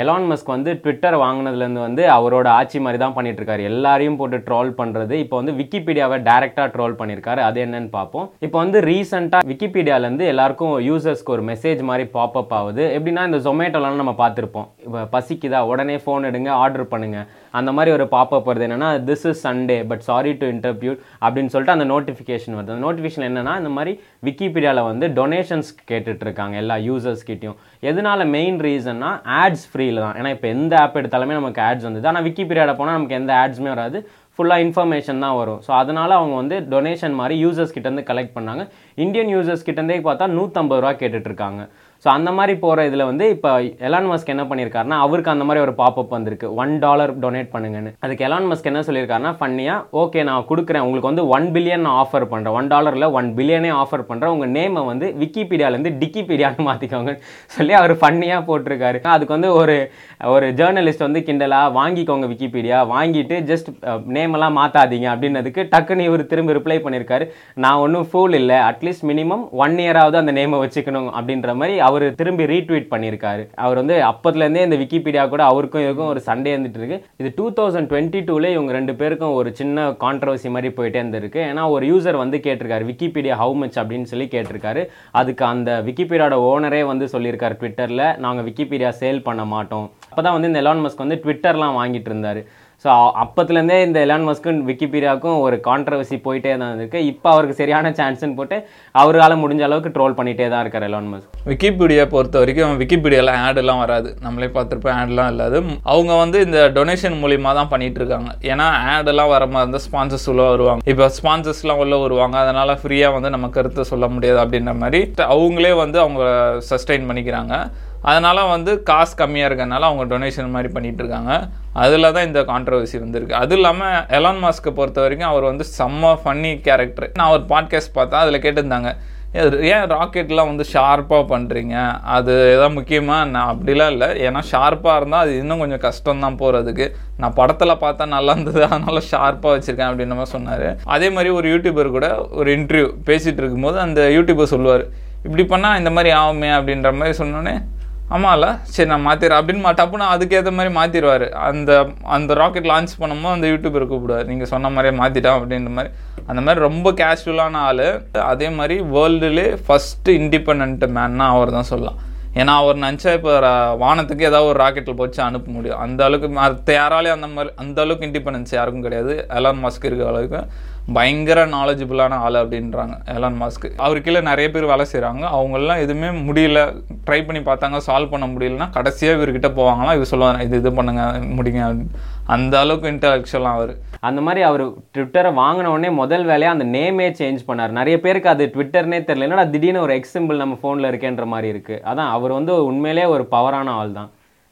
Elon Musk வந்து Twitter வாங்கினதுலேருந்து வந்து அவரோட ஆட்சி மாதிரி தான் பண்ணிட்டு இருக்காரு எல்லாரையும் போட்டு ட்ரோல் பண்ணுறது இப்போ வந்து விக்கிபீடியாவை டேரெக்டாக ட்ரோல் பண்ணியிருக்காரு. அது என்னன்னு பார்ப்போம். இப்போ வந்து ரீசெண்டாக விக்கிபீடியாவிலேருந்து எல்லாருக்கும் யூசர்ஸ்க்கு ஒரு மெசேஜ் மாதிரி பாப்பப் ஆகுது. எப்படின்னா இந்த ஜொமேட்டோலாம் நம்ம பார்த்துருப்போம். இப்போ பசிக்குதா? உடனே ஃபோன் எடுங்க ஆர்டர் பண்ணுங்கள் அந்த மாதிரி ஒரு பாப்பப் வருது. என்னென்னா this is Sunday but sorry to interrupt அப்படின்னு சொல்லிட்டு அந்த நோட்டிஃபிகேஷன் வருது. அந்த நோட்டிஃபிகேஷன் என்னென்னா இந்த மாதிரி விக்கிபீடியாவில் வந்து டொனேஷன்ஸ் கேட்டுட்ருக்காங்க எல்லா யூசர்ஸ்கிட்டையும் எதனால் மெயின் ரீசன்னா ஆட்ஸ் ஃப்ரீயில் தான். ஏன்னா இப்போ எந்த ஆப் எடுத்தாலுமே நமக்கு ஆட்ஸ் வந்தது ஆனால் விக்கிபீடியாவில் போனால் நமக்கு எந்த ஆட்ஸுமே வராது. ஃபுல்லாக இன்ஃபர்மேஷன் தான் வரும். ஸோ அதனால் அவங்க வந்து டொனேஷன் மாதிரி யூசர்ஸ் கிட்டேருந்து கலெக்ட் பண்ணாங்க. இந்தியன் யூசர்ஸ் கிட்டேருந்தே பார்த்தா நூற்றம்பது ரூபா கேட்டுட்ருக்காங்க. ஸோ அந்த மாதிரி போகிற இதில் வந்து இப்போ எலான் மஸ்க் என்ன பண்ணியிருக்காருன்னா அவருக்கு அந்த மாதிரி ஒரு பாப்பப் வந்திருக்கு. ஒன் டாலர் டொனேட் பண்ணுங்கன்னு. அதுக்கு எலான் மஸ்க் என்ன சொல்லியிருக்காருன்னா ஃபன்னியாக ஓகே நான் கொடுக்குறேன். உங்களுக்கு வந்து ஒன் பில்லியன் நான் ஆஃபர் பண்ணுறேன் ஒன் டாலரில் ஒன் பில்லியனே ஆஃபர் பண்ணுறேன் உங்கள் நேமை வந்து விக்கிபீடியாலேருந்து டிக்கிபீடியான்னு மாற்றிக்கோங்க சொல்லி அவர் ஃபன்னியாக போட்டிருக்காரு. அதுக்கு வந்து ஒரு ஒரு ஜேர்னலிஸ்ட் வந்து கிண்டலாக வாங்கிக்கோங்க விக்கிபீடியா வாங்கிட்டு ஜஸ்ட் நேமெல்லாம் மாற்றாதீங்க அப்படின்னதுக்கு டக்குன்னு இவர் திரும்ப ரிப்ளை பண்ணியிருக்காரு நான் ஒன்றும் ஃபூல் இல்லை. அட்லீஸ்ட் மினிமம் ஒன் இயராவது அந்த நேமை வச்சுக்கணும். அப்படின்ற மாதிரி அவர் திரும்பி ரீட்வீட் பண்ணியிருக்காரு. அவர் வந்து அப்பத்துலேருந்தே இந்த விக்கிபீடியா கூட அவருக்கும் இதுக்கும் ஒரு சண்டே இருந்துட்டு இருக்கு இது டூ தௌசண்ட் டுவெண்ட்டி டூல இவங்க ரெண்டு பேருக்கும் ஒரு சின்ன கான்ட்ரவர்சி மாதிரி போயிட்டே இருந்திருக்கு. ஏன்னா ஒரு யூசர் வந்து கேட்டிருக்காரு விக்கிபீடியா ஹவு மச் அப்படின்னு சொல்லி கேட்டிருக்காரு. அதுக்கு அந்த விக்கிபீடியாவோட ஓனரே வந்து சொல்லியிருக்காரு ட்விட்டரில் நாங்கள் விக்கிபீடியா சேல் பண்ண மாட்டோம். அப்போ தான் வந்து இந்த எலான் மஸ்க் வந்து ட்விட்டர்லாம் வாங்கிட்டு இருந்தார். ஸோ அப்போத்துலேருந்தே இந்த எலான் மஸ்க்கும் விக்கிபீடியாவுக்கும் ஒரு கான்ட்ரவர்சி போயிட்டே தான் இருக்கு. இப்போ அவருக்கு சரியான சான்ஸ்னு போட்டு அவரால் முடிஞ்ச அளவுக்கு ட்ரோல் பண்ணிகிட்டே தான் இருக்கார் எலான் மஸ்க் விக்கிபீடியா பொறுத்த வரைக்கும் விக்கிபீடியாவில் ஆடெல்லாம் வராது. நம்மளே பார்த்துருப்போம் ஆட்லாம் இல்லாது. அவங்க வந்து இந்த டொனேஷன் மூலியமா தான் பண்ணிட்டு இருக்காங்க. ஏன்னா ஆடெல்லாம் வர மாதிரி இருந்தால் ஸ்பான்சர்ஸ் உள்ள வருவாங்க. இப்போ ஸ்பான்சர்ஸ்லாம் உள்ள வருவாங்க. அதனால் ஃப்ரீயாக வந்து நம்ம கருத்தை சொல்ல முடியாது அப்படின்ற மாதிரி. அவங்களே வந்து அவங்க சஸ்டெயின் பண்ணிக்கிறாங்க. அதனால் வந்து காசு கம்மியாக இருக்கனால அவங்க டொனேஷன் மாதிரி பண்ணிகிட்டு இருக்காங்க. அதில் தான் இந்த கான்ட்ரவர்சி வந்திருக்கு. அது இல்லாமல் எலான் மாஸ்க்கை பொறுத்த வரைக்கும் அவர் வந்து செம்ம ஃபன்னி கேரக்டர் நான் ஒரு பாட்காஸ்ட் பார்த்தேன் அதில் கேட்டிருந்தாங்க ஏன் ராக்கெட்லாம் வந்து ஷார்ப்பாக பண்ணுறீங்க அது எதாவது முக்கியமாக நான் அப்படிலாம் இல்லை. ஏன்னா ஷார்ப்பாக இருந்தால் அது இன்னும் கொஞ்சம் கஷ்டம் தான் போகிறதுக்கு நான் படத்தில் பார்த்தா நல்லா இருந்தது அதனால ஷார்ப்பாக வச்சுருக்கேன் அப்படின்ற மாதிரி சொன்னார். அதே மாதிரி ஒரு யூடியூபர் கூட ஒரு இன்டர்வியூ பேசிகிட்டு இருக்கும்போது அந்த யூடியூபர் சொல்லுவார் இப்படி பண்ணால் இந்த மாதிரி ஆகுமே? அப்படின்ற மாதிரி சொன்னோன்னே ஆமாம்ல சரி நான் மாற்றிடுறேன் அப்படின்னு மா டப்புன்னு அதுக்கேற்ற மாதிரி மாற்றிடுவார் அந்த அந்த ராக்கெட் லான்ச் பண்ணும்போது அந்த யூடியூபர் கூப்பிடுவார். நீங்கள் சொன்ன மாதிரியே மாற்றிட்டான் அப்படின்ற மாதிரி. அந்த மாதிரி ரொம்ப கேஷுவலான ஆள். அதே மாதிரி வேர்ல்டுலே ஃபஸ்ட்டு இண்டிபெண்ட் மேன்னா அவர் தான் சொல்லலாம். ஏன்னா அவர் நினச்சா இப்போ வானத்துக்கு ஏதாவது ஒரு ராக்கெட்டில் போச்சு அனுப்ப முடியும். அந்த அளவுக்கு மற்ற யாராலையும் அந்த மாதிரி அந்த அளவுக்கு இண்டிபெண்டன்ஸ் யாருக்கும் கிடையாது. எலான் மாஸ்க் இருக்கிற அளவுக்கு பயங்கர நாலேஜபிளான ஆள் அப்படின்றாங்க எலான் மாஸ்க் அவர் கீழே நிறைய பேர் வேலை செய்கிறாங்க அவங்கெல்லாம் எதுவுமே முடியல. ட்ரை பண்ணி பார்த்தாங்க சால்வ் பண்ண முடியலன்னா கடைசியாக இவர்கிட்ட போவாங்களாம். இவர் சொல்லுவாங்க இது இது பண்ணுங்க முடிங்க. அப்படின்னு. அந்த அளவுக்கு இன்டலெக்சுவலாக அவர். அந்த மாதிரி அவர் ட்விட்டரை வாங்கின உடனே முதல் வேலையாக அந்த நேமே சேஞ்ச் பண்ணார். நிறைய பேருக்கு அது ட்விட்டர்னே தெரியல. என்னடா திடீர்னு ஒரு எக்ஸிம்பிள் நம்ம ஃபோனில் இருக்கேன்ற மாதிரி இருக்குது அதான் அவர் வந்து உண்மையிலே ஒரு பவரான ஆள் தான்